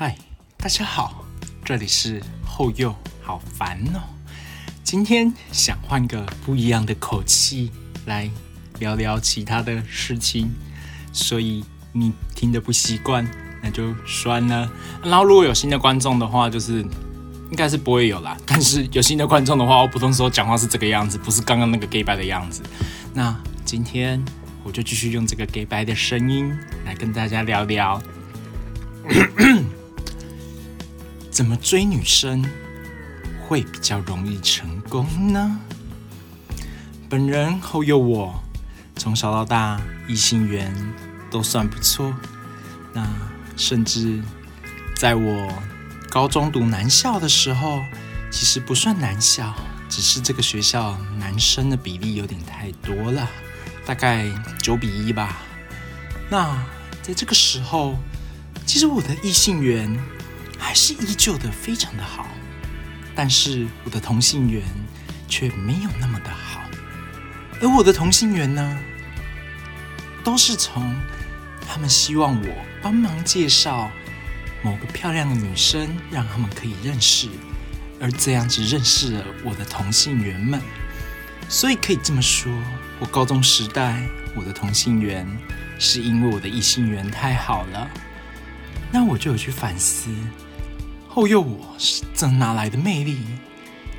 嗨，大家好，这里是后右，好烦哦。今天想换个不一样的口气来聊聊其他的事情，所以你听得不习惯，那就算了。然后如果有新的观众的话，就是应该是不会有啦。但是有新的观众的话，我普通时候讲话是这个样子，不是刚刚那个 gay 白的样子。那今天我就继续用这个 gay 白的声音来跟大家聊聊。怎么追女生会比较容易成功呢？本人后有我，从小到大异性缘都算不错。那甚至在我高中读男校的时候，其实不算男校，只是这个学校男生的比例有点太多了，大概九比一吧。那在这个时候，其实我的异性缘。还是依旧的非常的好，但是我的同性缘却没有那么的好，而我的同性缘呢，都是从他们希望我帮忙介绍某个漂亮的女生，让他们可以认识，而这样子认识了我的同性缘们，所以可以这么说，我高中时代我的同性缘是因为我的异性缘太好了，那我就有去反思。后又我是怎哪来的魅力？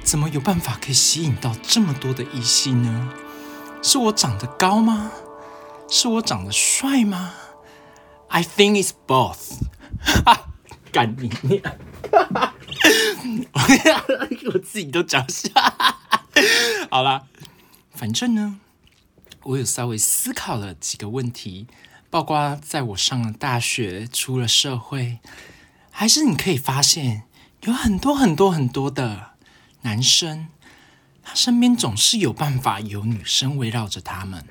怎么有办法可以吸引到这么多的异性呢？是我长得高吗？是我长得帅吗？I think it's both。哈哈，干你娘！我自己都讲笑。好了，反正呢，我有稍微思考了几个问题，包括在我上了大学、出了社会。还是你可以发现，有很多很多很多的男生，他身边总是有办法有女生围绕着他们，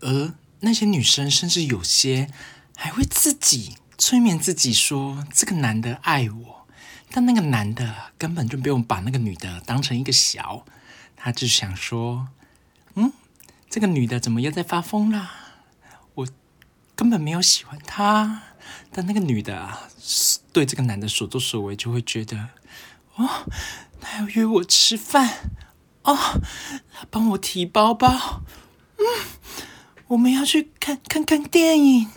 而那些女生甚至有些还会自己催眠自己说：“这个男的爱我。”但那个男的根本就不用把那个女的当成一个小，他就想说：“嗯，这个女的怎么又在发疯啦？我根本没有喜欢她。”但那个女的啊，对这个男的所作所为，就会觉得，哦，他要约我吃饭，哦，他帮我提包包，嗯，我们要去看看看电影，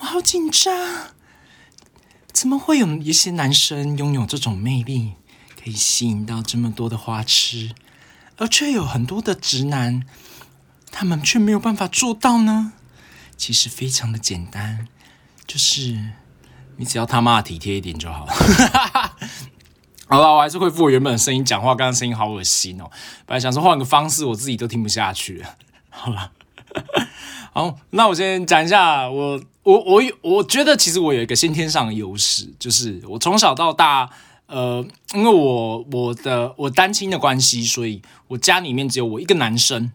我好紧张。怎么会有一些男生拥有这种魅力，可以吸引到这么多的花痴，而却有很多的直男，他们却没有办法做到呢？其实非常的简单。就是你只要他妈体贴一点就好了。好了，我还是恢复我原本的声音讲话。刚刚声音好恶心哦，本来想说换个方式，我自己都听不下去了。好了，好，那我先讲一下，我我我我觉得其实我有一个先天上的优势，就是我从小到大，呃，因为我我的我单亲的关系，所以我家里面只有我一个男生，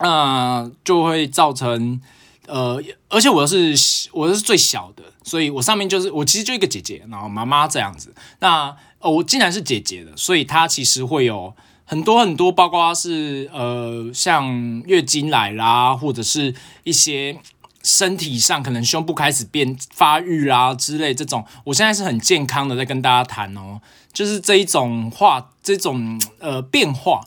那就会造成。呃，而且我是我是最小的，所以我上面就是我其实就一个姐姐，然后妈妈这样子。那哦，我竟然是姐姐的，所以她其实会有很多很多，包括是呃，像月经来啦，或者是一些身体上可能胸部开始变发育啊之类这种。我现在是很健康的在跟大家谈哦，就是这一种话，这种呃变化。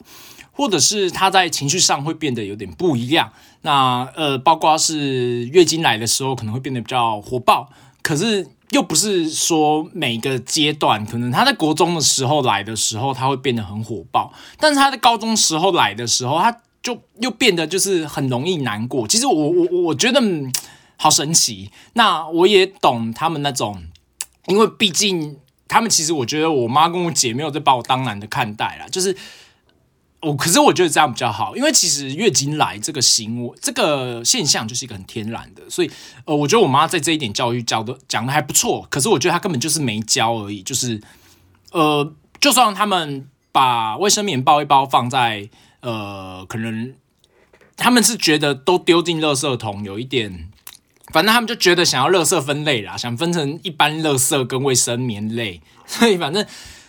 或者是他在情绪上会变得有点不一样，那呃，包括是月经来的时候可能会变得比较火爆，可是又不是说每个阶段，可能他在国中的时候来的时候他会变得很火爆，但是他在高中时候来的时候，他就又变得就是很容易难过。其实我我我觉得好神奇，那我也懂他们那种，因为毕竟他们其实我觉得我妈跟我姐没有在把我当男的看待啦，就是。我可是我觉得这样比较好，因为其实月经来这个行为、这个现象就是一个很天然的，所以呃，我觉得我妈在这一点教育教的讲的还不错。可是我觉得她根本就是没教而已，就是呃，就算他们把卫生棉包一包放在呃，可能他们是觉得都丢进垃圾桶，有一点，反正他们就觉得想要垃圾分类啦，想分成一般垃圾跟卫生棉类，所以反正，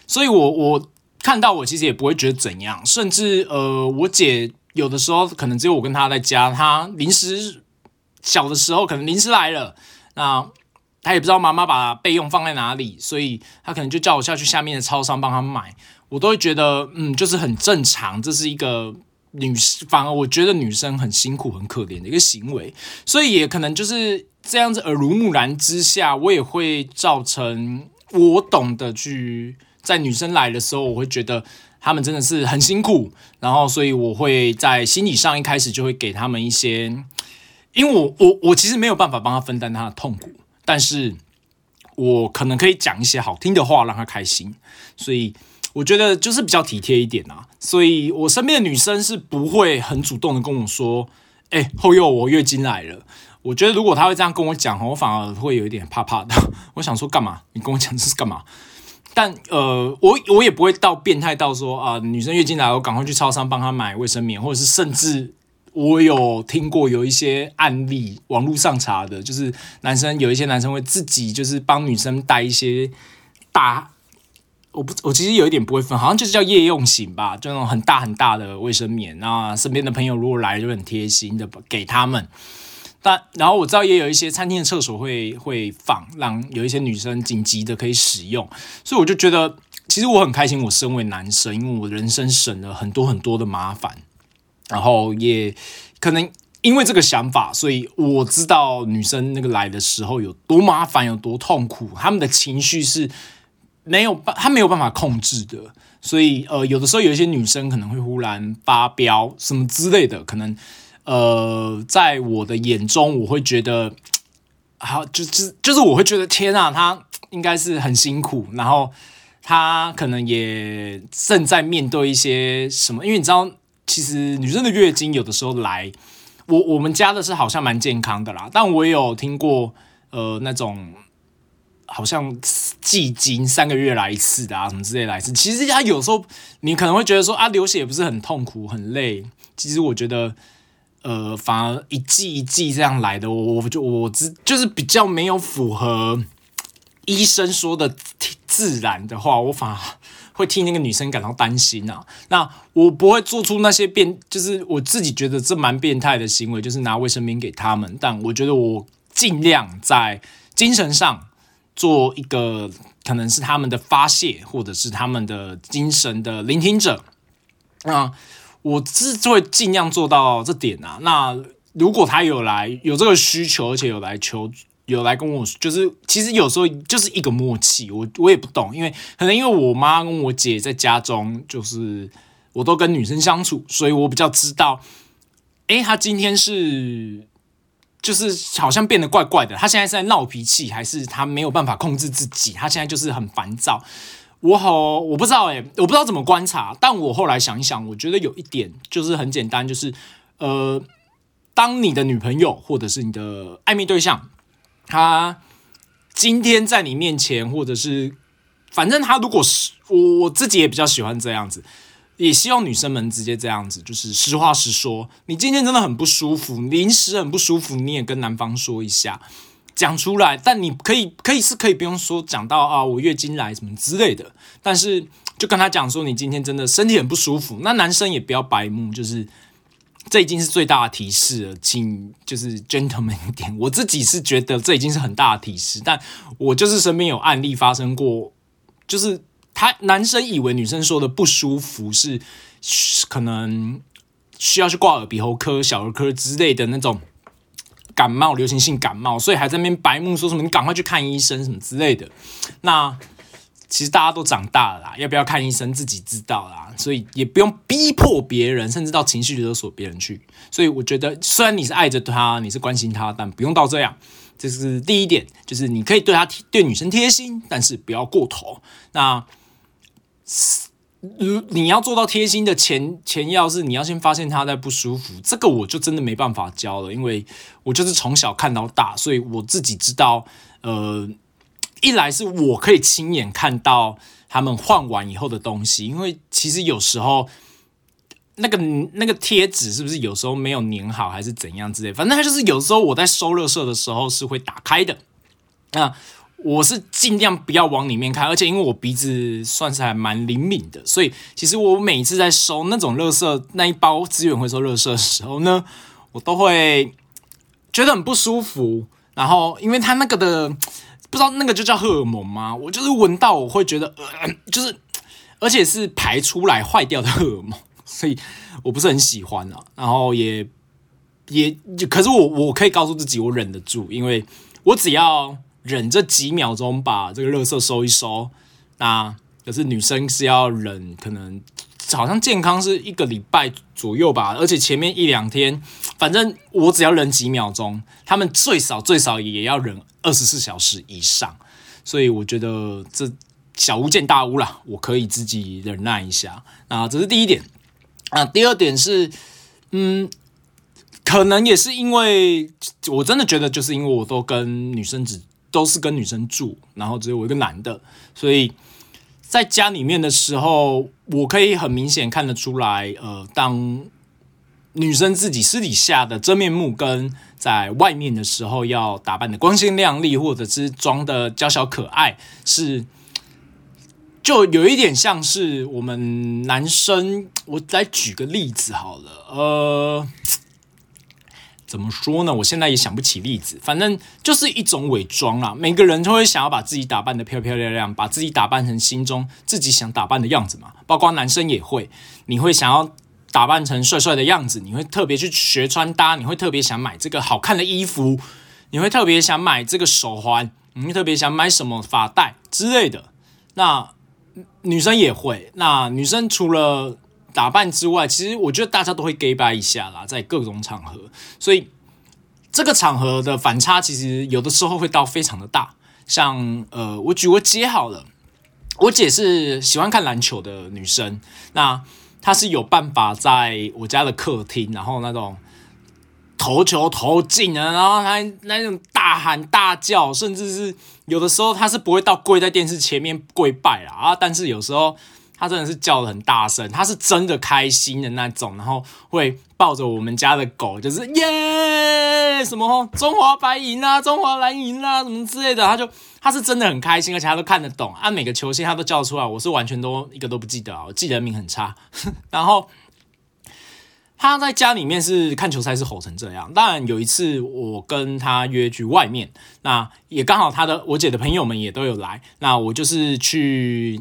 所以我我。看到我其实也不会觉得怎样，甚至呃，我姐有的时候可能只有我跟她在家，她临时小的时候可能临时来了，那他也不知道妈妈把备用放在哪里，所以他可能就叫我下去下面的超商帮他买。我都会觉得，嗯，就是很正常，这是一个女，反而我觉得女生很辛苦、很可怜的一个行为，所以也可能就是这样子耳濡目染之下，我也会造成我懂得去在女生来的时候，我会觉得她们真的是很辛苦，然后所以我会在心理上一开始就会给他们一些，因为我我我其实没有办法帮她分担她的痛苦，但是我可能可以讲一些好听的话让她开心，所以。我觉得就是比较体贴一点啊，所以我身边的女生是不会很主动的跟我说：“哎，后又我月经来了。”我觉得如果她会这样跟我讲，我反而会有一点怕怕的。我想说干嘛？你跟我讲这是干嘛？但呃，我我也不会到变态到说啊，女生月经来，我赶快去超商帮她买卫生棉，或者是甚至我有听过有一些案例，网络上查的，就是男生有一些男生会自己就是帮女生带一些大。我不，我其实有一点不会分，好像就是叫夜用型吧，就那种很大很大的卫生棉。那身边的朋友如果来，就很贴心的给他们。但然后我知道也有一些餐厅的厕所会会放，让有一些女生紧急的可以使用。所以我就觉得，其实我很开心，我身为男生，因为我人生省了很多很多的麻烦。然后也可能因为这个想法，所以我知道女生那个来的时候有多麻烦，有多痛苦，他们的情绪是。没有办，他没有办法控制的，所以呃，有的时候有一些女生可能会忽然发飙什么之类的，可能呃，在我的眼中，我会觉得，好，就是就是我会觉得天啊，她应该是很辛苦，然后她可能也正在面对一些什么，因为你知道，其实女生的月经有的时候来，我我们家的是好像蛮健康的啦，但我也有听过呃那种。好像季经三个月来一次的啊，什么之类来一次。其实他有时候你可能会觉得说啊，流血不是很痛苦很累。其实我觉得，呃，反而一季一季这样来的，我我就我只就是比较没有符合医生说的自然的话，我反而会替那个女生感到担心啊。那我不会做出那些变，就是我自己觉得这蛮变态的行为，就是拿卫生棉给他们。但我觉得我尽量在精神上。做一个可能是他们的发泄，或者是他们的精神的聆听者。那我是会尽量做到这点啊。那如果他有来有这个需求，而且有来求，有来跟我，就是其实有时候就是一个默契。我我也不懂，因为可能因为我妈跟我姐在家中，就是我都跟女生相处，所以我比较知道，诶，他今天是。就是好像变得怪怪的，他现在是在闹脾气，还是他没有办法控制自己？他现在就是很烦躁。我好，我不知道诶，我不知道怎么观察。但我后来想一想，我觉得有一点就是很简单，就是呃，当你的女朋友或者是你的暧昧对象，他今天在你面前，或者是反正他如果是我我自己也比较喜欢这样子。也希望女生们直接这样子，就是实话实说。你今天真的很不舒服，临时很不舒服，你也跟男方说一下，讲出来。但你可以，可以是可以不用说讲到啊，我月经来什么之类的。但是就跟他讲说，你今天真的身体很不舒服。那男生也不要白目，就是这已经是最大的提示了，请就是 gentleman 一点。我自己是觉得这已经是很大的提示，但我就是身边有案例发生过，就是。他男生以为女生说的不舒服是可能需要去挂耳鼻喉科、小儿科之类的那种感冒、流行性感冒，所以还在那边白目说什么你赶快去看医生什么之类的。那其实大家都长大了啦，要不要看医生自己知道啦，所以也不用逼迫别人，甚至到情绪勒索别人去。所以我觉得，虽然你是爱着他，你是关心他，但不用到这样。这是第一点，就是你可以对他对女生贴心，但是不要过头。那如你要做到贴心的前前要是你要先发现他在不舒服，这个我就真的没办法教了，因为我就是从小看到大，所以我自己知道，呃，一来是我可以亲眼看到他们换完以后的东西，因为其实有时候那个那个贴纸是不是有时候没有粘好还是怎样之类，反正他就是有时候我在收热色的时候是会打开的，那。我是尽量不要往里面看，而且因为我鼻子算是还蛮灵敏的，所以其实我每次在收那种垃圾那一包资源回收垃圾的时候呢，我都会觉得很不舒服。然后因为它那个的不知道那个就叫荷尔蒙吗？我就是闻到我会觉得，呃，就是而且是排出来坏掉的荷尔蒙，所以我不是很喜欢啊。然后也也，可是我我可以告诉自己，我忍得住，因为我只要忍这几秒钟把这个垃圾收一收。那可是女生是要忍，可能。好像健康是一个礼拜左右吧，而且前面一两天，反正我只要忍几秒钟，他们最少最少也要忍二十四小时以上，所以我觉得这小巫见大巫啦，我可以自己忍耐一下。啊，这是第一点。啊，第二点是，嗯，可能也是因为我真的觉得，就是因为我都跟女生只都是跟女生住，然后只有我一个男的，所以。在家里面的时候，我可以很明显看得出来，呃，当女生自己私底下的真面目，跟在外面的时候要打扮的光鲜亮丽，或者是装的娇小可爱，是就有一点像是我们男生。我来举个例子好了，呃。怎么说呢？我现在也想不起例子，反正就是一种伪装啦。每个人都会想要把自己打扮的漂漂亮亮，把自己打扮成心中自己想打扮的样子嘛。包括男生也会，你会想要打扮成帅帅的样子，你会特别去学穿搭，你会特别想买这个好看的衣服，你会特别想买这个手环，你会特别想买什么发带之类的。那女生也会，那女生除了。打扮之外，其实我觉得大家都会 gay 拜一下啦，在各种场合，所以这个场合的反差其实有的时候会到非常的大。像呃，我举个姐好了，我姐是喜欢看篮球的女生，那她是有办法在我家的客厅，然后那种投球投进啊，然后还那种大喊大叫，甚至是有的时候她是不会到跪在电视前面跪拜啦啊，但是有时候。他真的是叫的很大声，他是真的开心的那种，然后会抱着我们家的狗，就是耶什么中华白银啊，中华蓝银啊，什么之类的，他就他是真的很开心，而且他都看得懂，按每个球星他都叫出来，我是完全都一个都不记得啊，我记得名很差。然后他在家里面是看球赛是吼成这样，当然有一次我跟他约去外面，那也刚好他的我姐的朋友们也都有来，那我就是去。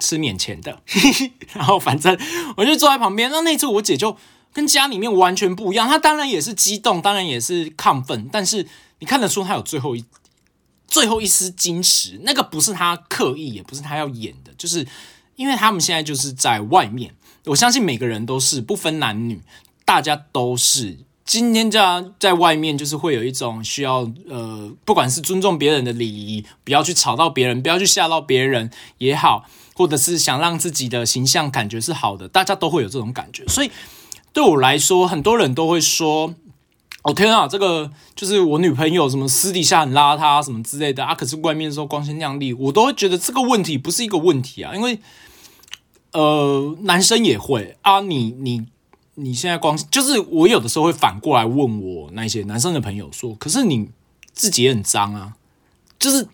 吃免钱的，然后反正我就坐在旁边。那那次我姐就跟家里面完全不一样，她当然也是激动，当然也是亢奋，但是你看得出她有最后一最后一丝矜持，那个不是她刻意，也不是她要演的，就是因为他们现在就是在外面。我相信每个人都是不分男女，大家都是今天这样在外面，就是会有一种需要呃，不管是尊重别人的礼仪，不要去吵到别人，不要去吓到别人也好。或者是想让自己的形象感觉是好的，大家都会有这种感觉。所以对我来说，很多人都会说：“哦天啊，这个就是我女朋友，什么私底下很邋遢，什么之类的啊。”可是外面说光鲜亮丽，我都会觉得这个问题不是一个问题啊。因为呃，男生也会啊，你你你现在光就是我有的时候会反过来问我那些男生的朋友说：“可是你自己也很脏啊，就是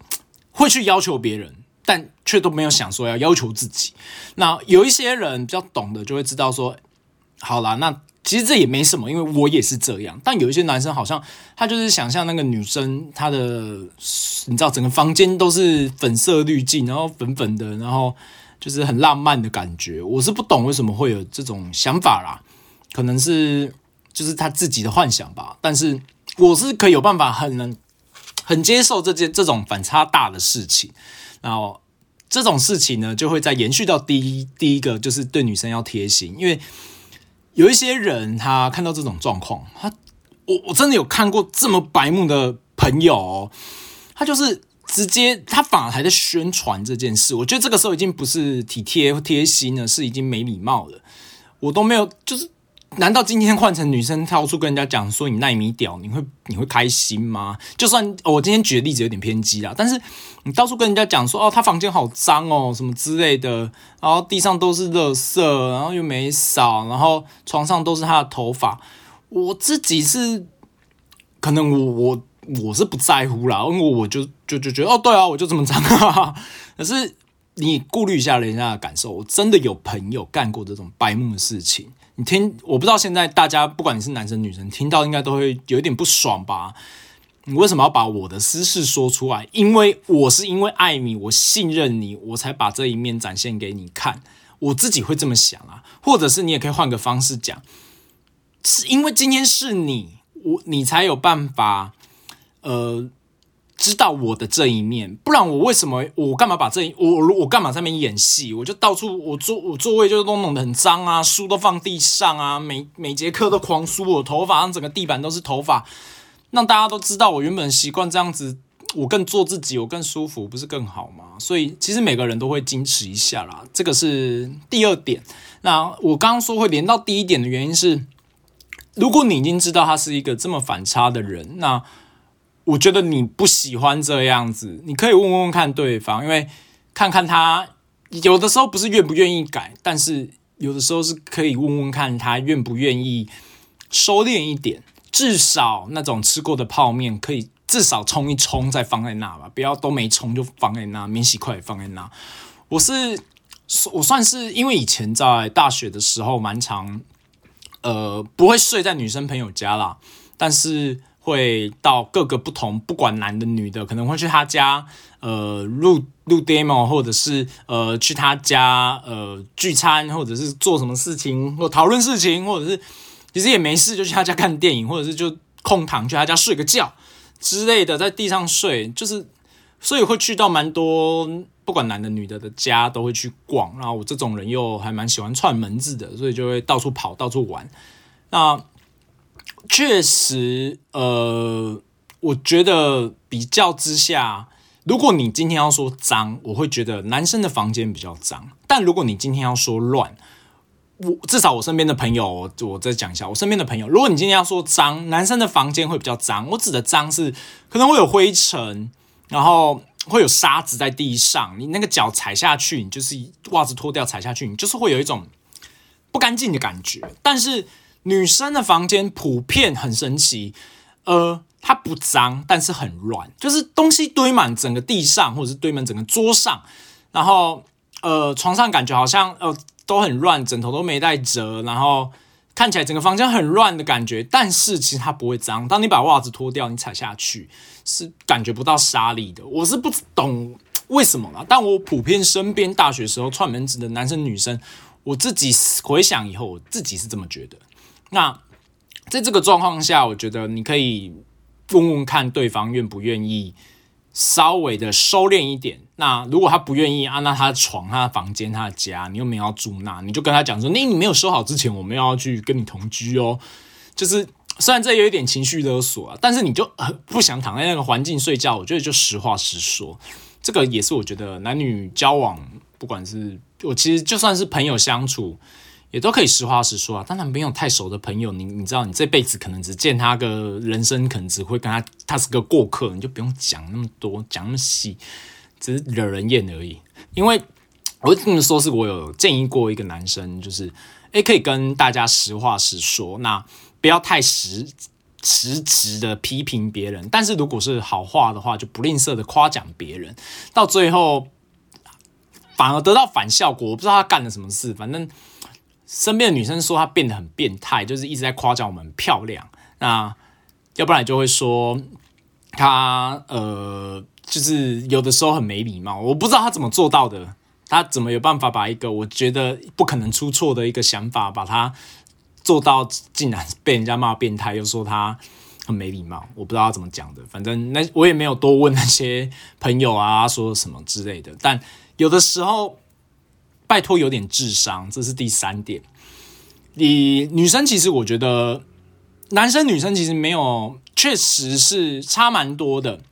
会去要求别人。”但却都没有想说要要求自己。那有一些人比较懂的，就会知道说，好啦，那其实这也没什么，因为我也是这样。但有一些男生好像他就是想象那个女生，她的你知道，整个房间都是粉色滤镜，然后粉粉的，然后就是很浪漫的感觉。我是不懂为什么会有这种想法啦，可能是就是他自己的幻想吧。但是我是可以有办法很能很接受这件这种反差大的事情。然后这种事情呢，就会再延续到第一第一个，就是对女生要贴心，因为有一些人他看到这种状况，他我我真的有看过这么白目的朋友，他就是直接他反而还在宣传这件事，我觉得这个时候已经不是体贴贴心了，是已经没礼貌了，我都没有就是。难道今天换成女生跳出跟人家讲说你耐米屌，你会你会开心吗？就算我今天举的例子有点偏激啦，但是你到处跟人家讲说哦，他房间好脏哦，什么之类的，然后地上都是垃圾，然后又没扫，然后床上都是他的头发，我自己是可能我我我是不在乎啦，因为我就就就觉得哦，对啊，我就这么脏，可 是你顾虑一下人家的感受，我真的有朋友干过这种白目的事情。你听，我不知道现在大家不管你是男生女生，听到应该都会有一点不爽吧？你为什么要把我的私事说出来？因为我是因为爱你，我信任你，我才把这一面展现给你看。我自己会这么想啊，或者是你也可以换个方式讲，是因为今天是你，我你才有办法，呃。知道我的这一面，不然我为什么我干嘛把这我我干嘛在那边演戏？我就到处我座我座位就都弄得很脏啊，书都放地上啊，每每节课都狂梳我头发，让整个地板都是头发，让大家都知道我原本习惯这样子，我更做自己，我更舒服，不是更好吗？所以其实每个人都会矜持一下啦，这个是第二点。那我刚刚说会连到第一点的原因是，如果你已经知道他是一个这么反差的人，那。我觉得你不喜欢这样子，你可以问问看对方，因为看看他有的时候不是愿不愿意改，但是有的时候是可以问问看他愿不愿意收敛一点，至少那种吃过的泡面可以至少冲一冲再放在那吧，不要都没冲就放在那，免洗筷放在那。我是我算是因为以前在大学的时候蛮常，呃，不会睡在女生朋友家啦，但是。会到各个不同，不管男的女的，可能会去他家，呃，录录 demo，或者是呃去他家呃聚餐，或者是做什么事情或讨论事情，或者是其实也没事就去他家看电影，或者是就空躺去他家睡个觉之类的，在地上睡，就是所以会去到蛮多不管男的女的的家都会去逛，然后我这种人又还蛮喜欢串门子的，所以就会到处跑到处玩，那。确实，呃，我觉得比较之下，如果你今天要说脏，我会觉得男生的房间比较脏。但如果你今天要说乱，我至少我身边的朋友，我再讲一下，我身边的朋友，如果你今天要说脏，男生的房间会比较脏。我指的脏是可能会有灰尘，然后会有沙子在地上，你那个脚踩下去，你就是袜子脱掉踩下去，你就是会有一种不干净的感觉。但是。女生的房间普遍很神奇，呃，它不脏，但是很乱，就是东西堆满整个地上，或者是堆满整个桌上，然后呃，床上感觉好像呃都很乱，枕头都没带折，然后看起来整个房间很乱的感觉。但是其实它不会脏，当你把袜子脱掉，你踩下去是感觉不到沙粒的。我是不懂为什么啦，但我普遍身边大学时候串门子的男生女生，我自己回想以后，我自己是这么觉得。那在这个状况下，我觉得你可以问问看对方愿不愿意稍微的收敛一点。那如果他不愿意啊，那他的床、他的房间、他的家，你又没有要住那，你就跟他讲说：，那你没有收好之前，我们要去跟你同居哦。就是虽然这有一点情绪勒索啊，但是你就不想躺在那个环境睡觉，我觉得就实话实说。这个也是我觉得男女交往，不管是我其实就算是朋友相处。也都可以实话实说啊，当然没有太熟的朋友，你你知道，你这辈子可能只见他个人生，可能只会跟他，他是个过客，你就不用讲那么多，讲那么细，只是惹人厌而已。因为我这么说，是我有建议过一个男生，就是诶，可以跟大家实话实说，那不要太实实质的批评别人，但是如果是好话的话，就不吝啬的夸奖别人，到最后反而得到反效果。我不知道他干了什么事，反正。身边的女生说她变得很变态，就是一直在夸奖我们漂亮。那要不然就会说她呃，就是有的时候很没礼貌。我不知道她怎么做到的，她怎么有办法把一个我觉得不可能出错的一个想法，把它做到，竟然被人家骂变态，又说她很没礼貌。我不知道她怎么讲的，反正那我也没有多问那些朋友啊，说什么之类的。但有的时候。拜托，有点智商，这是第三点。你女生其实，我觉得男生女生其实没有，确实是差蛮多的。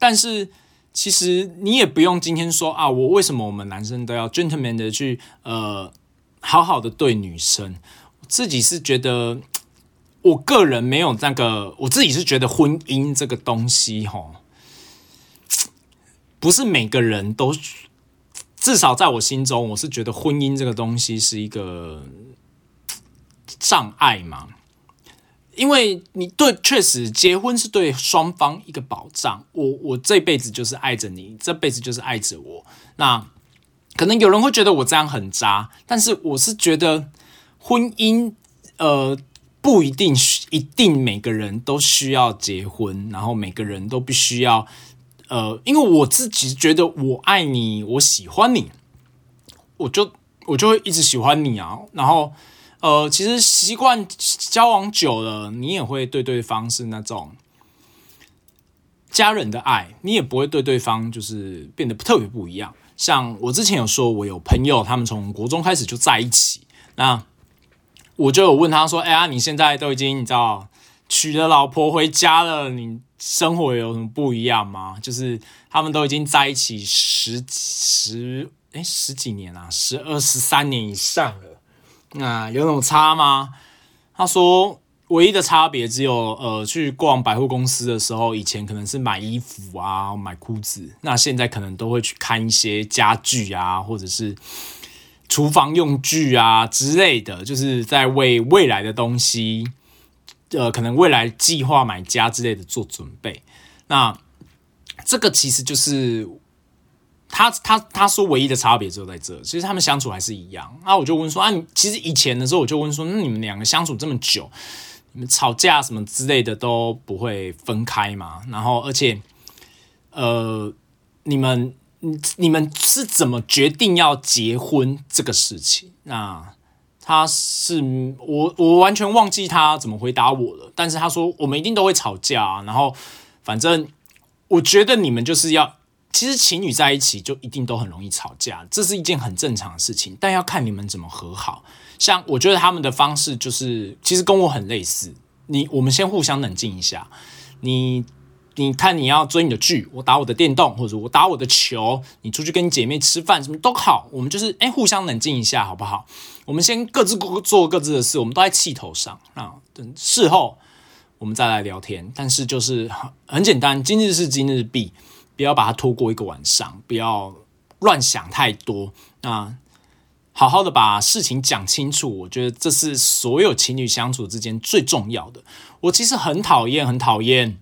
但是其实你也不用今天说啊，我为什么我们男生都要 gentleman 的去呃好好的对女生？自己是觉得，我个人没有那个，我自己是觉得婚姻这个东西，哈，不是每个人都。至少在我心中，我是觉得婚姻这个东西是一个障碍嘛，因为你对确实结婚是对双方一个保障。我我这辈子就是爱着你，这辈子就是爱着我。那可能有人会觉得我这样很渣，但是我是觉得婚姻，呃，不一定一定每个人都需要结婚，然后每个人都必须要，呃，因为我自己觉得我爱你，我喜欢你，我就我就会一直喜欢你啊。然后，呃，其实习惯交往久了，你也会对对方是那种家人的爱，你也不会对对方就是变得特别不一样。像我之前有说，我有朋友，他们从国中开始就在一起。那我就有问他说：“哎呀，你现在都已经你知道娶了老婆回家了，你生活有什么不一样吗？就是他们都已经在一起十十哎十几年啊，十二十三年以上了，那有什么差吗？”他说。唯一的差别只有，呃，去逛百货公司的时候，以前可能是买衣服啊、买裤子，那现在可能都会去看一些家具啊，或者是厨房用具啊之类的，就是在为未来的东西，呃，可能未来计划买家之类的做准备。那这个其实就是他他他说唯一的差别就在这，其实他们相处还是一样。那我就问说啊，其实以前的时候我就问说，那你们两个相处这么久？你们吵架什么之类的都不会分开嘛？然后，而且，呃，你们，你们是怎么决定要结婚这个事情？那他是我，我完全忘记他怎么回答我了。但是他说，我们一定都会吵架。然后，反正我觉得你们就是要，其实情侣在一起就一定都很容易吵架，这是一件很正常的事情。但要看你们怎么和好。像我觉得他们的方式就是，其实跟我很类似。你我们先互相冷静一下。你你看你要追你的剧，我打我的电动，或者我打我的球。你出去跟你姐妹吃饭，什么都好。我们就是哎，互相冷静一下，好不好？我们先各自做各自的事。我们都在气头上啊。等事后我们再来聊天。但是就是很简单，今日事今日毕，不要把它拖过一个晚上，不要乱想太多。那。好好的把事情讲清楚，我觉得这是所有情侣相处之间最重要的。我其实很讨厌，很讨厌。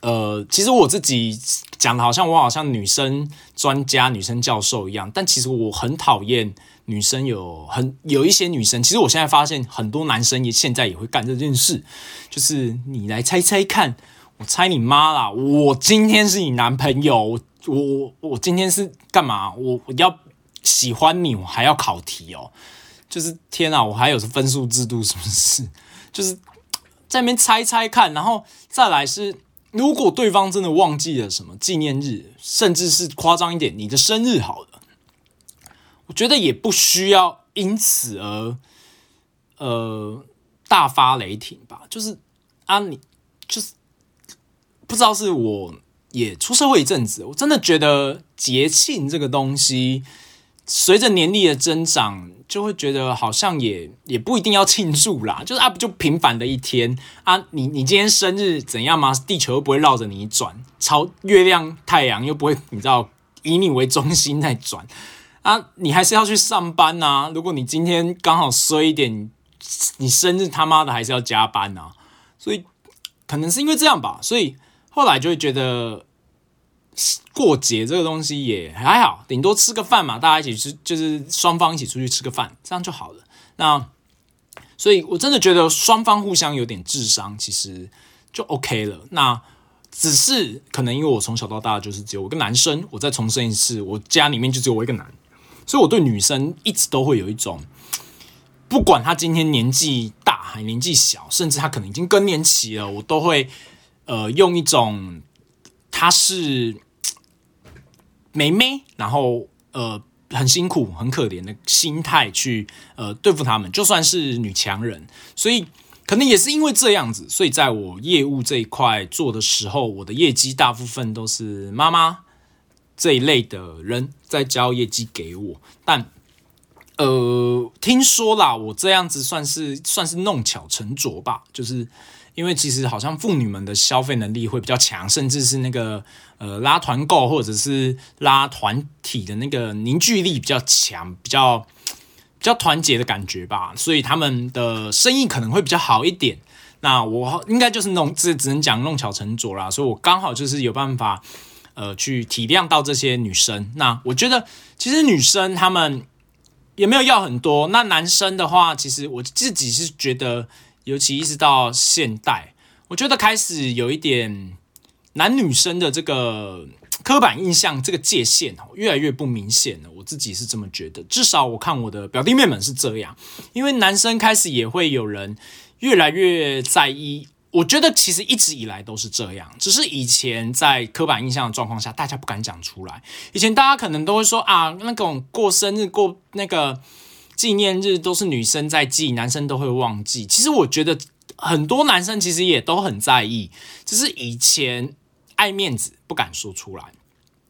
呃，其实我自己讲的好像我好像女生专家、女生教授一样，但其实我很讨厌女生有很有一些女生。其实我现在发现很多男生也现在也会干这件事，就是你来猜猜看，我猜你妈啦！我今天是你男朋友，我我我今天是干嘛？我我要。喜欢你，我还要考题哦，就是天啊，我还有分数制度，是不是？就是在那边猜猜看，然后再来是，如果对方真的忘记了什么纪念日，甚至是夸张一点，你的生日好了，我觉得也不需要因此而呃大发雷霆吧。就是啊，你就是不知道是我也出社会一阵子，我真的觉得节庆这个东西。随着年龄的增长，就会觉得好像也也不一定要庆祝啦，就是啊，不就平凡的一天啊？你你今天生日怎样吗？地球又不会绕着你转，朝月亮、太阳又不会，你知道以你为中心在转啊？你还是要去上班呐。如果你今天刚好衰一点，你生日他妈的还是要加班呐。所以可能是因为这样吧，所以后来就会觉得。过节这个东西也还好，顶多吃个饭嘛，大家一起吃，就是双方一起出去吃个饭，这样就好了。那所以，我真的觉得双方互相有点智商，其实就 OK 了。那只是可能因为我从小到大就是只有我一个男生，我再重申一次，我家里面就只有我一个男，所以我对女生一直都会有一种，不管他今天年纪大还年纪小，甚至他可能已经更年期了，我都会呃用一种。她是妹妹，然后呃很辛苦、很可怜的心态去呃对付他们，就算是女强人，所以可能也是因为这样子，所以在我业务这一块做的时候，我的业绩大部分都是妈妈这一类的人在交业绩给我。但呃，听说啦，我这样子算是算是弄巧成拙吧，就是。因为其实好像妇女们的消费能力会比较强，甚至是那个呃拉团购或者是拉团体的那个凝聚力比较强，比较比较团结的感觉吧，所以他们的生意可能会比较好一点。那我应该就是弄这只能讲弄巧成拙啦，所以我刚好就是有办法呃去体谅到这些女生。那我觉得其实女生她们也没有要很多，那男生的话，其实我自己是觉得。尤其一直到现代，我觉得开始有一点男女生的这个刻板印象这个界限哦，越来越不明显了。我自己是这么觉得，至少我看我的表弟妹们是这样，因为男生开始也会有人越来越在意。我觉得其实一直以来都是这样，只是以前在刻板印象的状况下，大家不敢讲出来。以前大家可能都会说啊，那种过生日、过那个纪念日都是女生在记，男生都会忘记。其实我觉得很多男生其实也都很在意，只是以前爱面子不敢说出来。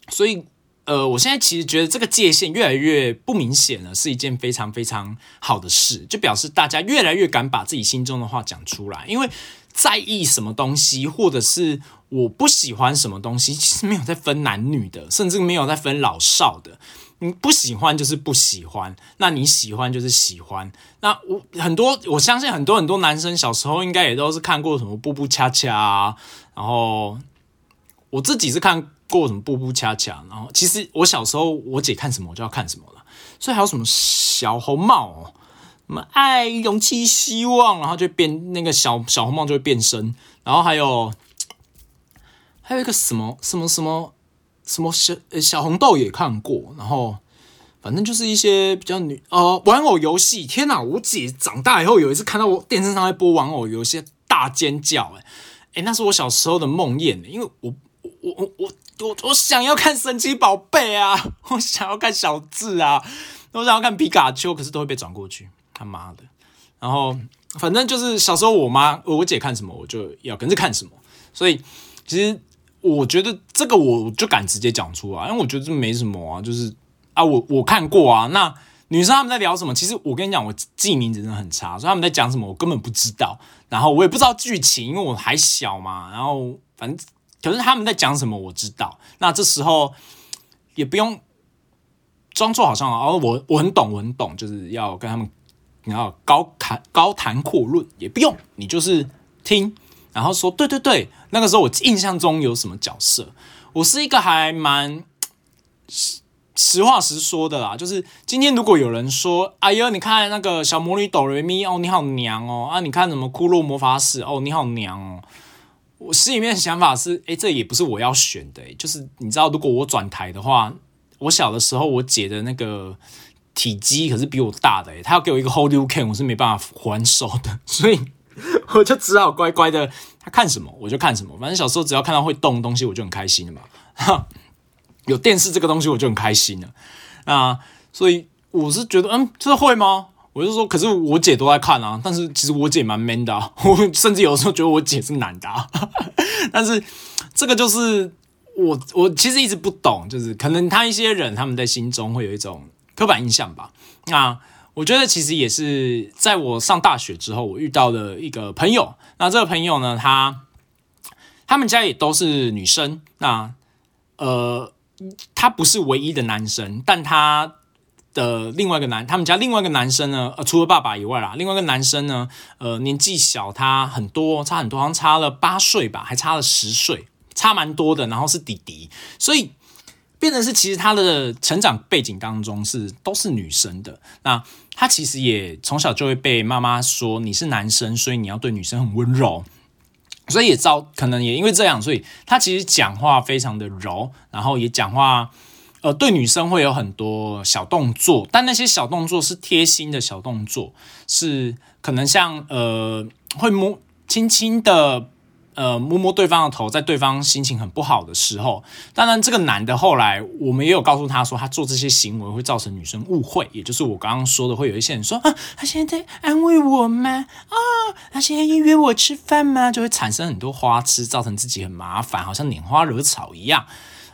所以，呃，我现在其实觉得这个界限越来越不明显了，是一件非常非常好的事，就表示大家越来越敢把自己心中的话讲出来，因为。在意什么东西，或者是我不喜欢什么东西，其实没有在分男女的，甚至没有在分老少的。你不喜欢就是不喜欢，那你喜欢就是喜欢。那我很多，我相信很多很多男生小时候应该也都是看过什么步步恰恰啊，然后我自己是看过什么步步恰恰，然后其实我小时候我姐看什么我就要看什么了，所以还有什么小红帽。什么爱、勇气、希望，然后就变那个小小红帽就会变身，然后还有还有一个什么什么什么什么小小红豆也看过，然后反正就是一些比较女呃玩偶游戏。天哪！我姐长大以后有一次看到我电视上在播玩偶游戏，大尖叫！哎哎，那是我小时候的梦魇，因为我我我我我我想要看神奇宝贝啊，我想要看小智啊，我想要看皮卡丘，可是都会被转过去。他妈的！然后反正就是小时候，我妈我姐看什么，我就要跟着看什么。所以其实我觉得这个我就敢直接讲出来，因为我觉得这没什么啊，就是啊，我我看过啊。那女生他们在聊什么？其实我跟你讲，我记名字真的很差，所以他们在讲什么，我根本不知道。然后我也不知道剧情，因为我还小嘛。然后反正可是他们在讲什么，我知道。那这时候也不用装作好像哦，我我很懂，我很懂，就是要跟他们。你要高谈高谈阔论也不用，你就是听，然后说对对对。那个时候我印象中有什么角色？我是一个还蛮实实话实说的啦。就是今天如果有人说：“哎呀，你看那个小魔女哆瑞咪哦，你好娘哦啊！你看什么骷髅魔法使哦，你好娘哦。”我心里面想法是：哎，这也不是我要选的。就是你知道，如果我转台的话，我小的时候我姐的那个。体积可是比我大的，他要给我一个 hold you can，我是没办法还手的，所以我就只好乖乖的，他看什么我就看什么。反正小时候只要看到会动的东西，我就很开心的嘛。有电视这个东西，我就很开心了。那所以我是觉得，嗯，这会吗？我就说，可是我姐都在看啊。但是其实我姐蛮 man 的，我甚至有时候觉得我姐是男的。啊但是这个就是我，我其实一直不懂，就是可能他一些人他们在心中会有一种。刻板印象吧，那我觉得其实也是在我上大学之后，我遇到了一个朋友。那这个朋友呢，他他们家也都是女生。那呃，他不是唯一的男生，但他的另外一个男，他们家另外一个男生呢，呃，除了爸爸以外啦，另外一个男生呢，呃，年纪小他很多，差很多，好像差了八岁吧，还差了十岁，差蛮多的。然后是弟弟，所以。变成是，其实他的成长背景当中是都是女生的。那他其实也从小就会被妈妈说你是男生，所以你要对女生很温柔。所以也造可能也因为这样，所以他其实讲话非常的柔，然后也讲话呃对女生会有很多小动作，但那些小动作是贴心的小动作，是可能像呃会摸轻轻的。呃，摸摸对方的头，在对方心情很不好的时候，当然这个男的后来我们也有告诉他说，他做这些行为会造成女生误会，也就是我刚刚说的，会有一些人说啊，他现在在安慰我吗？啊，他现在约我吃饭吗？就会产生很多花痴，造成自己很麻烦，好像拈花惹草一样。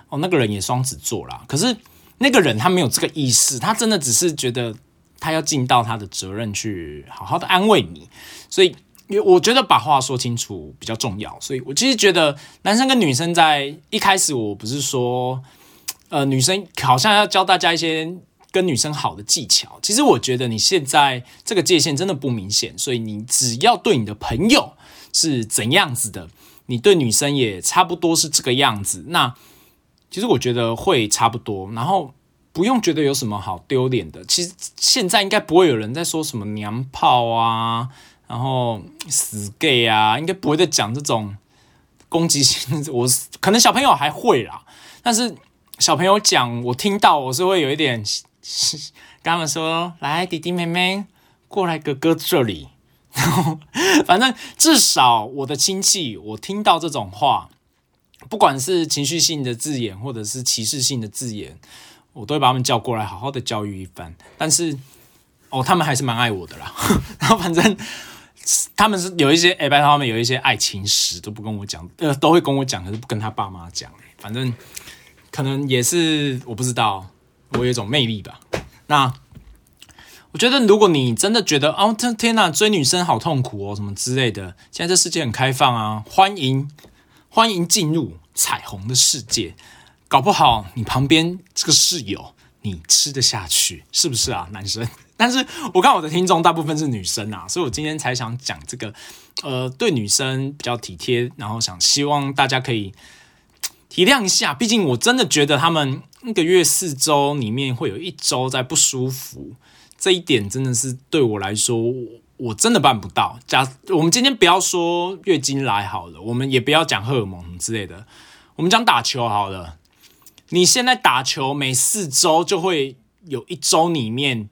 哦，那个人也双子座啦，可是那个人他没有这个意识，他真的只是觉得他要尽到他的责任去好好的安慰你，所以。因为我觉得把话说清楚比较重要，所以我其实觉得男生跟女生在一开始，我不是说，呃，女生好像要教大家一些跟女生好的技巧。其实我觉得你现在这个界限真的不明显，所以你只要对你的朋友是怎样子的，你对女生也差不多是这个样子。那其实我觉得会差不多，然后不用觉得有什么好丢脸的。其实现在应该不会有人在说什么娘炮啊。然后死 gay 啊，应该不会再讲这种攻击性。我可能小朋友还会啦，但是小朋友讲，我听到我是会有一点跟他们说：“来，弟弟妹妹过来哥哥这里。”然后反正至少我的亲戚，我听到这种话，不管是情绪性的字眼，或者是歧视性的字眼，我都会把他们叫过来，好好的教育一番。但是哦，他们还是蛮爱我的啦。然后反正。他们是有一些哎，拜托他们有一些爱情史都不跟我讲，呃，都会跟我讲，可是不跟他爸妈讲。反正可能也是我不知道，我有一种魅力吧。那我觉得，如果你真的觉得哦，天天呐，追女生好痛苦哦，什么之类的，现在这世界很开放啊，欢迎欢迎进入彩虹的世界。搞不好你旁边这个室友，你吃得下去，是不是啊，男生？但是我看我的听众大部分是女生啊，所以我今天才想讲这个，呃，对女生比较体贴，然后想希望大家可以体谅一下，毕竟我真的觉得他们一个月四周里面会有一周在不舒服，这一点真的是对我来说，我真的办不到。假我们今天不要说月经来好了，我们也不要讲荷尔蒙之类的，我们讲打球好了。你现在打球每四周就会有一周里面。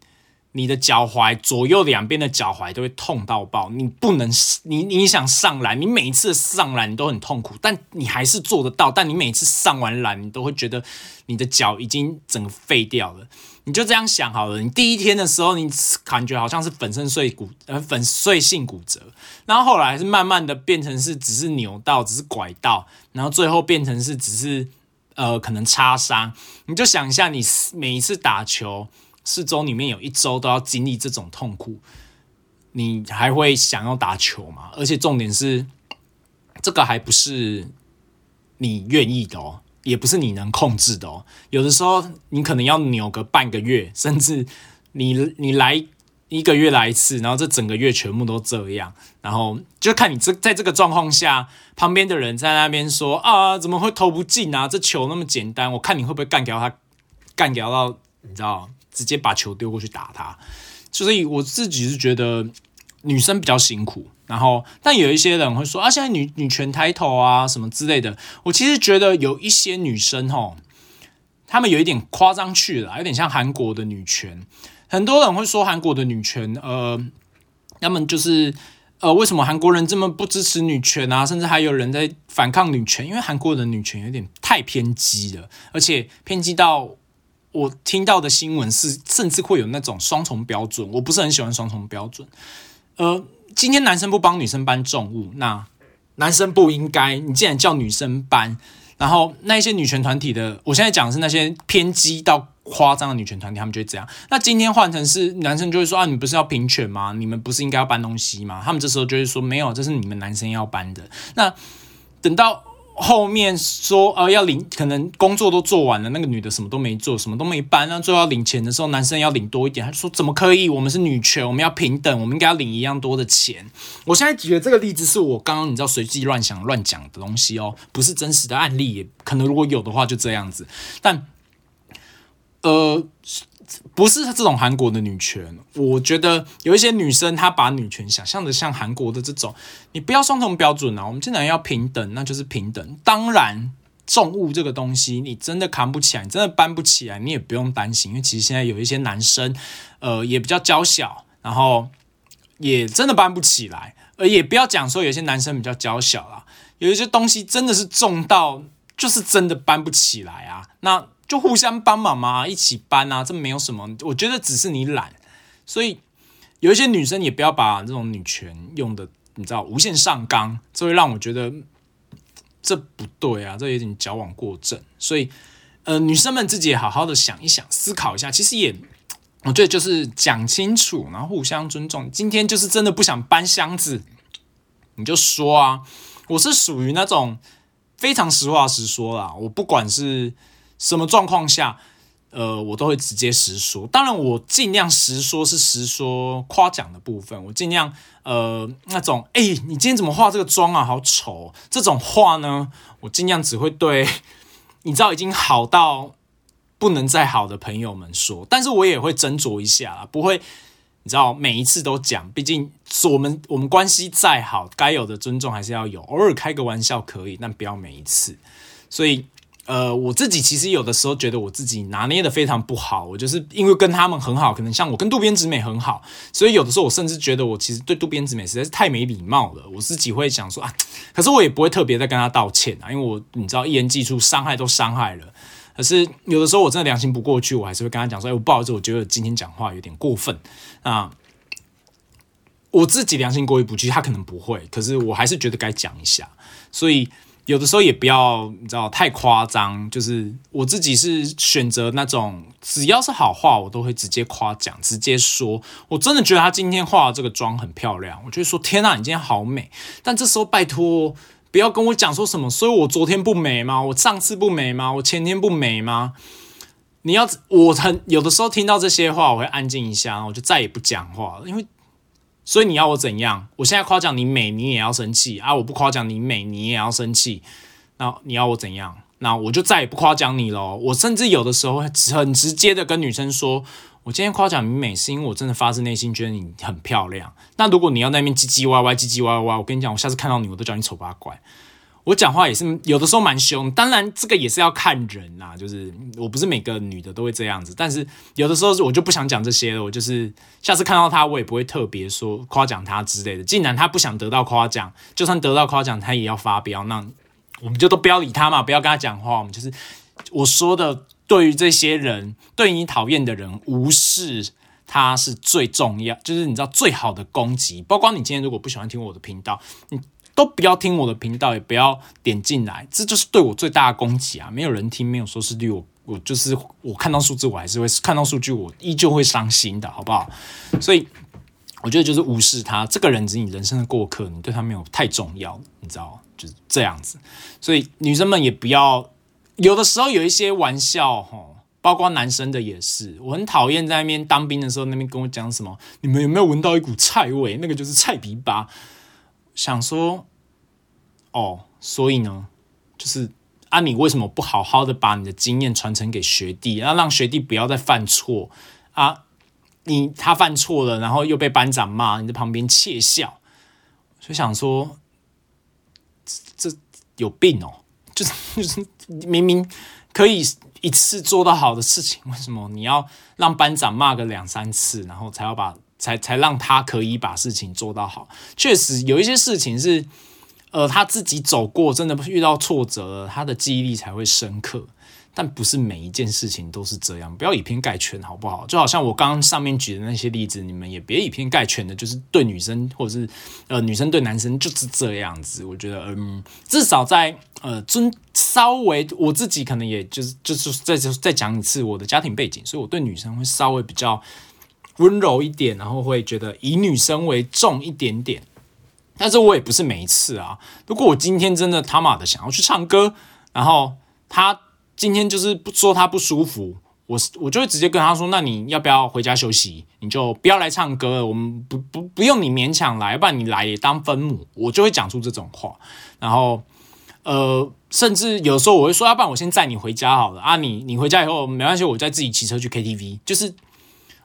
你的脚踝左右两边的脚踝都会痛到爆，你不能，你你想上篮，你每一次上篮你都很痛苦，但你还是做得到。但你每次上完篮，你都会觉得你的脚已经整个废掉了。你就这样想好了，你第一天的时候，你感觉好像是粉身碎骨，呃，粉碎性骨折，然后后来是慢慢的变成是只是扭到，只是拐到，然后最后变成是只是呃可能擦伤。你就想一下，你每一次打球。四周里面有一周都要经历这种痛苦，你还会想要打球吗？而且重点是，这个还不是你愿意的哦，也不是你能控制的哦。有的时候你可能要扭个半个月，甚至你你来一个月来一次，然后这整个月全部都这样，然后就看你这在这个状况下，旁边的人在那边说啊，怎么会投不进啊？这球那么简单，我看你会不会干掉他，干掉到你知道？直接把球丢过去打他，所以我自己是觉得女生比较辛苦。然后，但有一些人会说啊，现在女女权抬头啊，什么之类的。我其实觉得有一些女生吼，她们有一点夸张去了，有点像韩国的女权。很多人会说韩国的女权，呃，他们就是呃，为什么韩国人这么不支持女权啊？甚至还有人在反抗女权，因为韩国的女权有点太偏激了，而且偏激到。我听到的新闻是，甚至会有那种双重标准，我不是很喜欢双重标准。呃，今天男生不帮女生搬重物，那男生不应该。你既然叫女生搬，然后那一些女权团体的，我现在讲的是那些偏激到夸张的女权团体，他们就会这样。那今天换成是男生就会说啊，你不是要平权吗？你们不是应该要搬东西吗？他们这时候就会说没有，这是你们男生要搬的。那等到。后面说呃要领，可能工作都做完了，那个女的什么都没做，什么都没搬，那最后要领钱的时候，男生要领多一点。他说怎么可以？我们是女权，我们要平等，我们应该要领一样多的钱。我现在举的这个例子是我刚刚你知道随机乱想乱讲的东西哦，不是真实的案例，也可能如果有的话就这样子，但呃。不是这种韩国的女权，我觉得有一些女生她把女权想象的像韩国的这种，你不要双重标准啊，我们既然要平等，那就是平等。当然，重物这个东西你真的扛不起来，真的搬不起来，你也不用担心，因为其实现在有一些男生，呃，也比较娇小，然后也真的搬不起来，呃，也不要讲说有些男生比较娇小啦，有一些东西真的是重到就是真的搬不起来啊，那。就互相帮忙嘛，一起搬啊，这没有什么。我觉得只是你懒，所以有一些女生也不要把这种女权用的，你知道，无限上纲，这会让我觉得这不对啊，这有点矫枉过正。所以，呃，女生们自己也好好的想一想，思考一下。其实也，我觉得就是讲清楚，然后互相尊重。今天就是真的不想搬箱子，你就说啊，我是属于那种非常实话实说啦，我不管是。什么状况下，呃，我都会直接实说。当然，我尽量实说，是实说夸奖的部分。我尽量，呃，那种，哎，你今天怎么化这个妆啊？好丑！这种话呢，我尽量只会对你知道已经好到不能再好的朋友们说。但是我也会斟酌一下啦，不会你知道每一次都讲，毕竟我们我们关系再好，该有的尊重还是要有，偶尔开个玩笑可以，但不要每一次。所以。呃，我自己其实有的时候觉得我自己拿捏的非常不好，我就是因为跟他们很好，可能像我跟渡边直美很好，所以有的时候我甚至觉得我其实对渡边直美实在是太没礼貌了。我自己会想说啊，可是我也不会特别再跟他道歉啊，因为我你知道一言既出，伤害都伤害了。可是有的时候我真的良心不过去，我还是会跟他讲说，哎，我不好意思，我觉得今天讲话有点过分啊。我自己良心过意不去，他可能不会，可是我还是觉得该讲一下，所以。有的时候也不要，你知道太夸张。就是我自己是选择那种，只要是好话，我都会直接夸奖，直接说。我真的觉得她今天化的这个妆很漂亮，我就说天呐，你今天好美。但这时候拜托，不要跟我讲说什么，所以我昨天不美吗？我上次不美吗？我前天不美吗？你要我很有的时候听到这些话，我会安静一下，我就再也不讲话了，因为。所以你要我怎样？我现在夸奖你美，你也要生气啊！我不夸奖你美，你也要生气。那你要我怎样？那我就再也不夸奖你了。我甚至有的时候很直接的跟女生说：“我今天夸奖你美，是因为我真的发自内心觉得你很漂亮。”那如果你要那边唧唧歪歪、唧唧歪歪，我跟你讲，我下次看到你，我都叫你丑八怪。我讲话也是有的时候蛮凶，当然这个也是要看人呐，就是我不是每个女的都会这样子，但是有的时候我就不想讲这些了，我就是下次看到她，我也不会特别说夸奖她之类的。既然她不想得到夸奖，就算得到夸奖，她也要发飙，那我们就都不要理她嘛，不要跟她讲话。我们就是我说的，对于这些人，对你讨厌的人，无视他是最重要，就是你知道最好的攻击。包括你今天如果不喜欢听我的频道，你。都不要听我的频道，也不要点进来，这就是对我最大的攻击啊！没有人听，没有收视率，我我就是我看到数字，我还是会看到数据，我依旧会伤心的，好不好？所以我觉得就是无视他，这个人只是你人生的过客，你对他没有太重要，你知道就是这样子。所以女生们也不要，有的时候有一些玩笑哈，包括男生的也是，我很讨厌在那边当兵的时候那边跟我讲什么，你们有没有闻到一股菜味？那个就是菜皮巴。想说，哦，所以呢，就是啊，你为什么不好好的把你的经验传承给学弟，然后让学弟不要再犯错啊？你他犯错了，然后又被班长骂，你在旁边窃笑，就想说，这有病哦！就是就是明明可以一次做到好的事情，为什么你要让班长骂个两三次，然后才要把？才才让他可以把事情做到好。确实有一些事情是，呃，他自己走过，真的遇到挫折了，他的记忆力才会深刻。但不是每一件事情都是这样，不要以偏概全，好不好？就好像我刚刚上面举的那些例子，你们也别以偏概全的，就是对女生或者是呃女生对男生就是这样子。我觉得，嗯，至少在呃尊稍微我自己可能也就是就是再再讲一次我的家庭背景，所以我对女生会稍微比较。温柔一点，然后会觉得以女生为重一点点，但是我也不是每一次啊。如果我今天真的他妈的想要去唱歌，然后他今天就是不说他不舒服，我我就会直接跟他说：“那你要不要回家休息？你就不要来唱歌了，我们不不不用你勉强来，不然你来也当分母。”我就会讲出这种话。然后呃，甚至有时候我会说：“要不然我先载你回家好了啊，你你回家以后没关系，我再自己骑车去 KTV。”就是。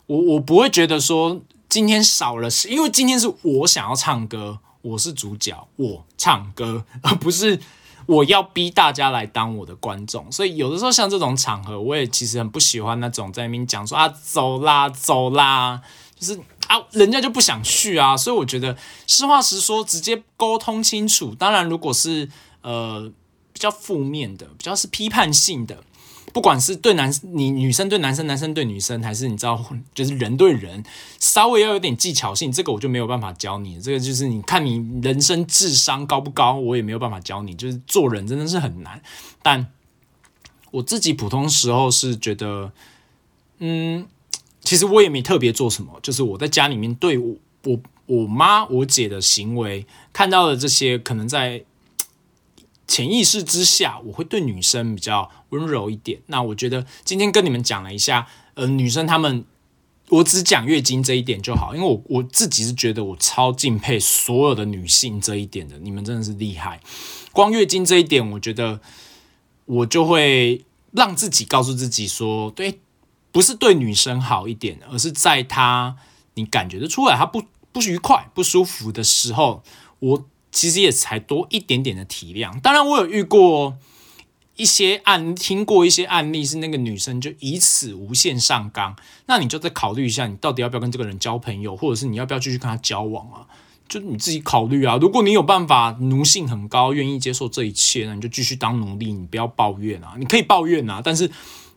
我我不会觉得说今天少了，是因为今天是我想要唱歌，我是主角，我唱歌，而不是我要逼大家来当我的观众。所以有的时候像这种场合，我也其实很不喜欢那种在那边讲说啊走啦走啦，就是啊人家就不想去啊。所以我觉得实话实说，直接沟通清楚。当然，如果是呃比较负面的，比较是批判性的。不管是对男你女生对男生，男生对女生，还是你知道，就是人对人，稍微要有点技巧性，这个我就没有办法教你。这个就是你看你人生智商高不高，我也没有办法教你。就是做人真的是很难。但我自己普通时候是觉得，嗯，其实我也没特别做什么，就是我在家里面对我我我妈我姐的行为看到的这些，可能在。潜意识之下，我会对女生比较温柔一点。那我觉得今天跟你们讲了一下，呃，女生她们，我只讲月经这一点就好，因为我我自己是觉得我超敬佩所有的女性这一点的，你们真的是厉害。光月经这一点，我觉得我就会让自己告诉自己说，对，不是对女生好一点，而是在她你感觉得出来她不不愉快、不舒服的时候，我其实也才多一点点的体谅。当然，我有遇过一些案，听过一些案例，是那个女生就以此无限上纲，那你就再考虑一下，你到底要不要跟这个人交朋友，或者是你要不要继续跟他交往啊？就你自己考虑啊。如果你有办法，奴性很高，愿意接受这一切，那你就继续当奴隶，你不要抱怨啊。你可以抱怨啊，但是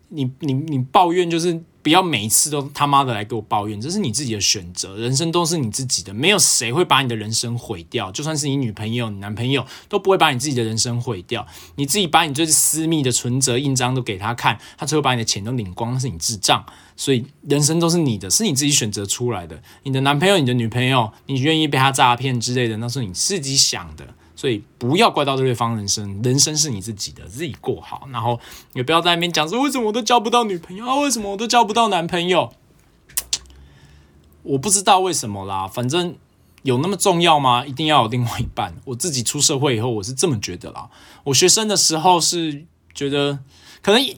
你你你抱怨就是。不要每一次都他妈的来给我抱怨，这是你自己的选择，人生都是你自己的，没有谁会把你的人生毁掉。就算是你女朋友、你男朋友，都不会把你自己的人生毁掉。你自己把你最私密的存折印章都给他看，他最后把你的钱都领光，那是你智障。所以人生都是你的，是你自己选择出来的。你的男朋友、你的女朋友，你愿意被他诈骗之类的，那是你自己想的。所以不要怪到对方人生，人生是你自己的，自己过好。然后也不要在那边讲说为什么我都交不到女朋友啊，为什么我都交不到男朋友？我不知道为什么啦，反正有那么重要吗？一定要有另外一半？我自己出社会以后，我是这么觉得啦。我学生的时候是觉得可能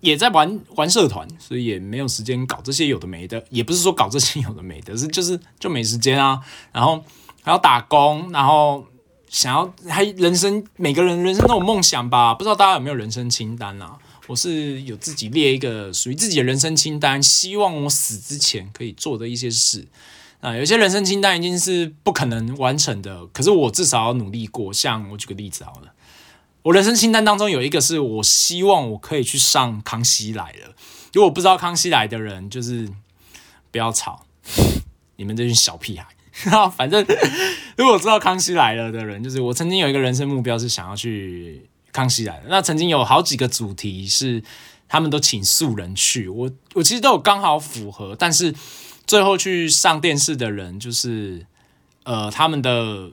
也在玩玩社团，所以也没有时间搞这些有的没的。也不是说搞这些有的没的，是就是就没时间啊。然后还要打工，然后。想要还人生每个人人生都有梦想吧？不知道大家有没有人生清单啊？我是有自己列一个属于自己的人生清单，希望我死之前可以做的一些事啊。有些人生清单已经是不可能完成的，可是我至少要努力过。像我举个例子好了，我人生清单当中有一个是我希望我可以去上《康熙来了》。如果不知道《康熙来》的人，就是不要吵，你们这群小屁孩。反正如果知道《康熙来了》的人，就是我曾经有一个人生目标是想要去《康熙来了》。那曾经有好几个主题是他们都请素人去，我我其实都有刚好符合，但是最后去上电视的人，就是呃他们的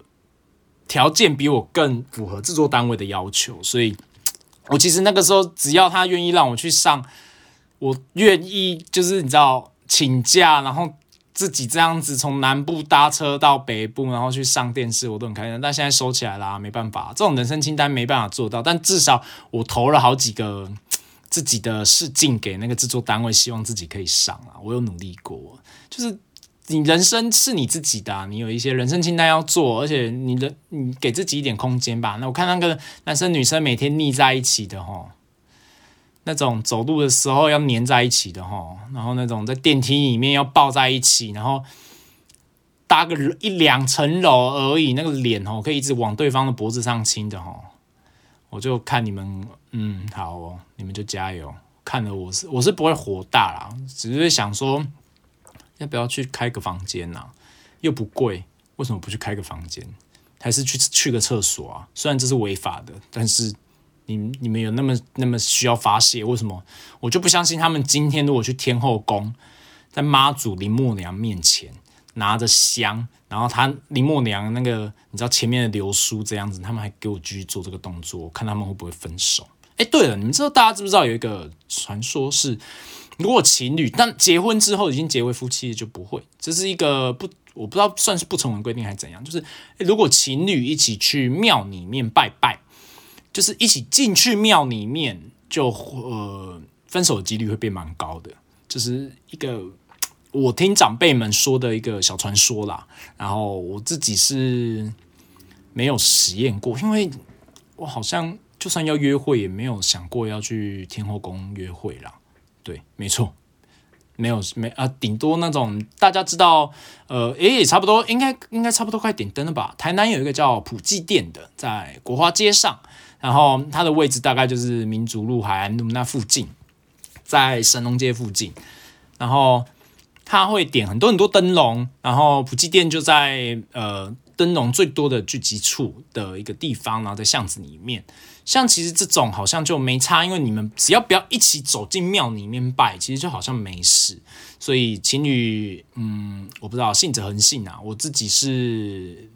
条件比我更符合制作单位的要求，所以我其实那个时候只要他愿意让我去上，我愿意就是你知道请假，然后。自己这样子从南部搭车到北部，然后去上电视，我都很开心。但现在收起来啦，没办法，这种人生清单没办法做到。但至少我投了好几个自己的试镜给那个制作单位，希望自己可以上啊。我有努力过，就是你人生是你自己的，你有一些人生清单要做，而且你的你给自己一点空间吧。那我看那个男生女生每天腻在一起的哈。那种走路的时候要黏在一起的哈，然后那种在电梯里面要抱在一起，然后搭个一两层楼而已，那个脸哦可以一直往对方的脖子上亲的哈，我就看你们，嗯，好哦，你们就加油。看了我是我是不会火大啦，只是想说要不要去开个房间呐？又不贵，为什么不去开个房间？还是去去个厕所啊？虽然这是违法的，但是。你你们有那么那么需要发泄？为什么我就不相信他们今天如果去天后宫，在妈祖林默娘面前拿着香，然后他林默娘那个你知道前面的流苏这样子，他们还给我继续做这个动作，看他们会不会分手？哎，对了，你们知道大家知不知道有一个传说是，如果情侣但结婚之后已经结为夫妻就不会，这是一个不我不知道算是不成文规定还是怎样，就是如果情侣一起去庙里面拜拜。就是一起进去庙里面，就呃分手的几率会变蛮高的，就是一个我听长辈们说的一个小传说啦。然后我自己是没有实验过，因为我好像就算要约会，也没有想过要去天后宫约会啦。对，没错，没有没啊，顶多那种大家知道，呃，诶，也差不多，应该应该差不多快点灯了吧？台南有一个叫普济店的，在国华街上。然后它的位置大概就是民族路、海岸路那附近，在神农街附近。然后他会点很多很多灯笼，然后普济店就在呃灯笼最多的聚集处的一个地方，然后在巷子里面。像其实这种好像就没差，因为你们只要不要一起走进庙里面拜，其实就好像没事。所以情侣，嗯，我不知道信者恒信啊，我自己是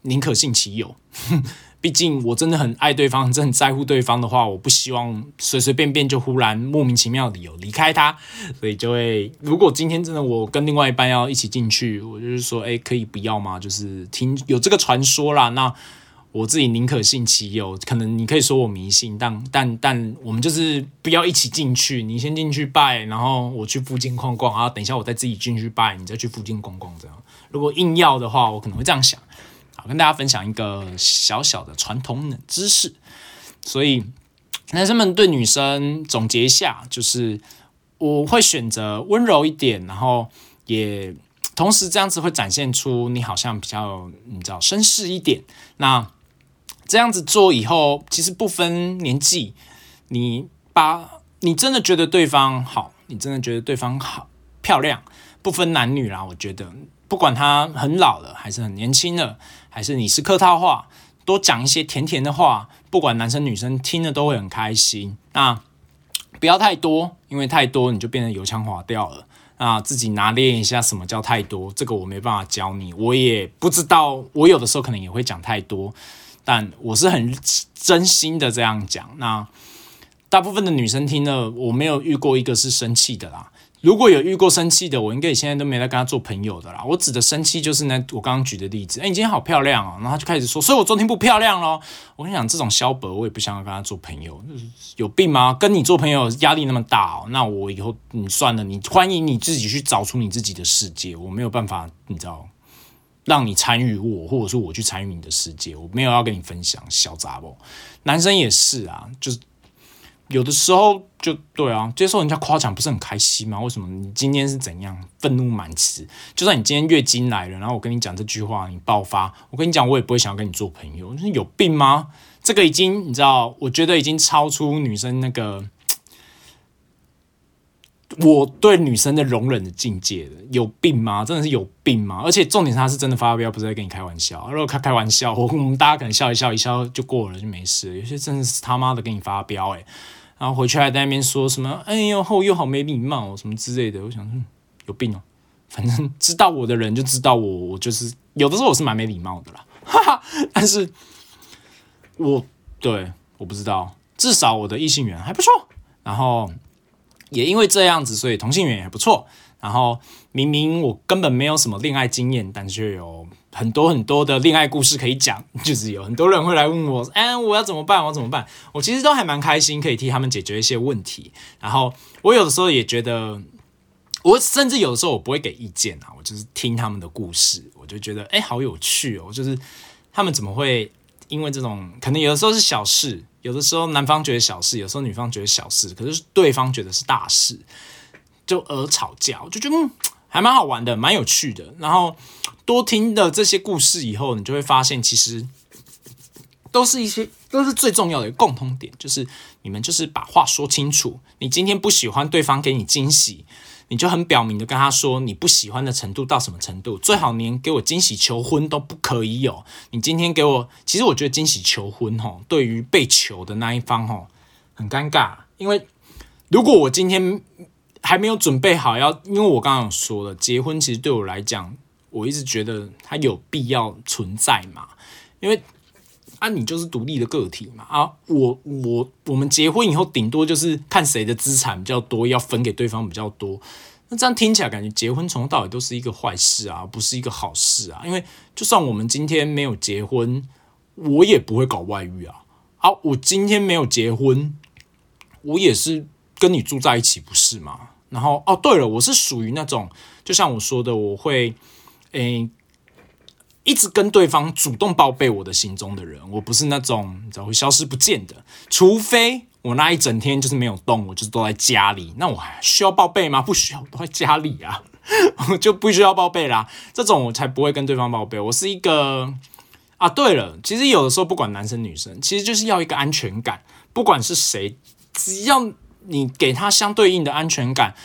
宁可信其有。毕竟我真的很爱对方，真的很在乎对方的话，我不希望随随便便就忽然莫名其妙的理由离开他，所以就会，如果今天真的我跟另外一半要一起进去，我就是说，哎，可以不要吗？就是听有这个传说啦，那我自己宁可信其有，可能你可以说我迷信，但但但我们就是不要一起进去，你先进去拜，然后我去附近逛逛，然后等一下我再自己进去拜，你再去附近逛逛这样。如果硬要的话，我可能会这样想。好，跟大家分享一个小小的传统冷知识。所以男生们对女生总结一下，就是我会选择温柔一点，然后也同时这样子会展现出你好像比较你知道绅士一点。那这样子做以后，其实不分年纪，你把你真的觉得对方好，你真的觉得对方好漂亮，不分男女啦。我觉得不管他很老了，还是很年轻了，还是你是客套话，多讲一些甜甜的话，不管男生女生听了都会很开心。那不要太多，因为太多你就变得油腔滑调了。啊，自己拿捏一下什么叫太多，这个我没办法教你，我也不知道，我有的时候可能也会讲太多。但我是很真心的这样讲，那大部分的女生听了，我没有遇过一个是生气的啦。如果有遇过生气的，我应该现在都没来跟他做朋友的啦。我指的生气就是那我刚刚举的例子，哎，你今天好漂亮哦，然后他就开始说，所以我昨天不漂亮咯。我跟你讲，这种萧伯我也不想要跟他做朋友，有病吗？跟你做朋友压力那么大哦，那我以后你算了，你欢迎你自己去找出你自己的世界，我没有办法，你知道。让你参与我，或者说我去参与你的世界，我没有要跟你分享小杂不？男生也是啊，就是有的时候就对啊，接受人家夸奖不是很开心吗？为什么你今天是怎样愤怒满池？就算你今天月经来了，然后我跟你讲这句话，你爆发，我跟你讲，我也不会想要跟你做朋友。有病吗？这个已经你知道，我觉得已经超出女生那个。我对女生的容忍的境界了，有病吗？真的是有病吗？而且重点是他是真的发飙，不是在跟你开玩笑。如果开开玩笑，我我们大家可能笑一笑，一笑就过了，就没事。有些真的是他妈的跟你发飙，诶，然后回去还在那边说什么，哎呦后又好没礼貌什么之类的。我想，有病哦。反正知道我的人就知道我，我就是有的时候我是蛮没礼貌的啦，哈哈。但是我对我不知道，至少我的异性缘还不错。然后。也因为这样子，所以同性缘也不错。然后明明我根本没有什么恋爱经验，但却有很多很多的恋爱故事可以讲。就是有很多人会来问我，哎，我要怎么办？我怎么办？我其实都还蛮开心，可以替他们解决一些问题。然后我有的时候也觉得，我甚至有的时候我不会给意见啊，我就是听他们的故事，我就觉得哎，好有趣哦。就是他们怎么会因为这种，可能有的时候是小事。有的时候男方觉得小事，有时候女方觉得小事，可是对方觉得是大事，就而吵架，我就觉得嗯，还蛮好玩的，蛮有趣的。然后多听的这些故事以后，你就会发现，其实都是一些都是最重要的共通点，就是你们就是把话说清楚。你今天不喜欢对方给你惊喜。你就很表明的跟他说你不喜欢的程度到什么程度，最好连给我惊喜求婚都不可以有。你今天给我，其实我觉得惊喜求婚吼，对于被求的那一方吼很尴尬，因为如果我今天还没有准备好要，因为我刚刚有说了，结婚其实对我来讲，我一直觉得它有必要存在嘛，因为。啊，你就是独立的个体嘛！啊，我我我们结婚以后，顶多就是看谁的资产比较多，要分给对方比较多。那这样听起来，感觉结婚从头到尾都是一个坏事啊，不是一个好事啊！因为就算我们今天没有结婚，我也不会搞外遇啊！啊，我今天没有结婚，我也是跟你住在一起，不是吗？然后哦，对了，我是属于那种，就像我说的，我会诶。一直跟对方主动报备我的行踪的人，我不是那种你知道会消失不见的，除非我那一整天就是没有动，我就是都在家里，那我还需要报备吗？不需要，都在家里啊，我就不需要报备啦。这种我才不会跟对方报备。我是一个啊，对了，其实有的时候不管男生女生，其实就是要一个安全感，不管是谁，只要你给他相对应的安全感。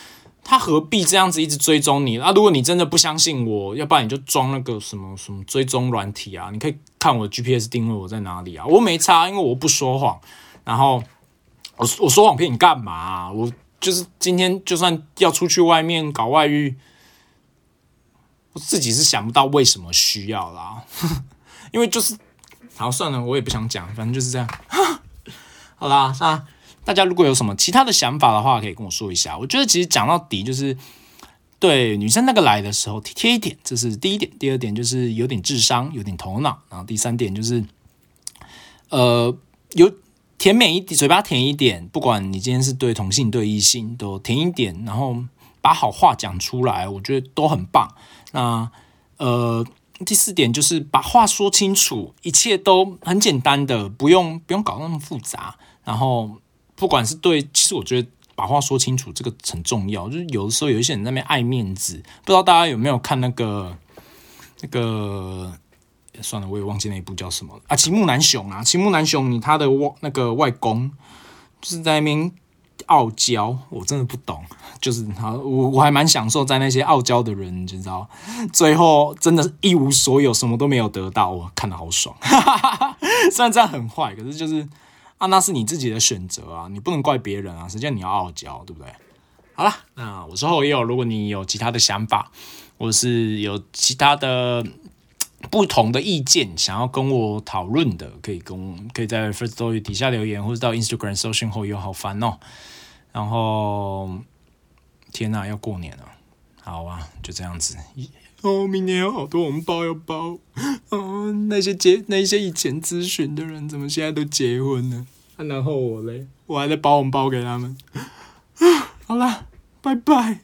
他何必这样子一直追踪你啊？如果你真的不相信我，要不然你就装那个什么什么追踪软体啊！你可以看我的 GPS 定位我在哪里啊！我没差，因为我不说谎。然后我我说谎骗你干嘛？我就是今天就算要出去外面搞外遇，我自己是想不到为什么需要啦。因为就是好算了，我也不想讲，反正就是这样。好啦，那。大家如果有什么其他的想法的话，可以跟我说一下。我觉得其实讲到底就是对女生那个来的时候体贴一点，这是第一点。第二点就是有点智商，有点头脑。然后第三点就是呃，有甜美一点，嘴巴甜一点，不管你今天是对同性对异性都甜一点，然后把好话讲出来，我觉得都很棒。那呃，第四点就是把话说清楚，一切都很简单的，不用不用搞那么复杂。然后不管是对，其实我觉得把话说清楚这个很重要。就是有的时候有一些人那边爱面子，不知道大家有没有看那个那个。算了，我也忘记那一部叫什么啊？齐木南雄啊，齐木南雄，你他的外那个外公就是在那边傲娇，我真的不懂。就是他，我我还蛮享受在那些傲娇的人，你知道，最后真的是一无所有，什么都没有得到，我看的好爽。虽然这样很坏，可是就是啊，那是你自己的选择啊，你不能怪别人啊。实际上你要傲娇，对不对？好了，那我之后也有，如果你有其他的想法，或者是有其他的。不同的意见，想要跟我讨论的，可以跟可以在 First Story 底下留言，或者到 Instagram 搜寻后友好烦哦。然后，天哪，要过年了，好啊，就这样子。哦，明年有好多红包要包。哦，那些结那些以前咨询的人，怎么现在都结婚了？然后我嘞，我还在包红包给他们。好啦，拜拜。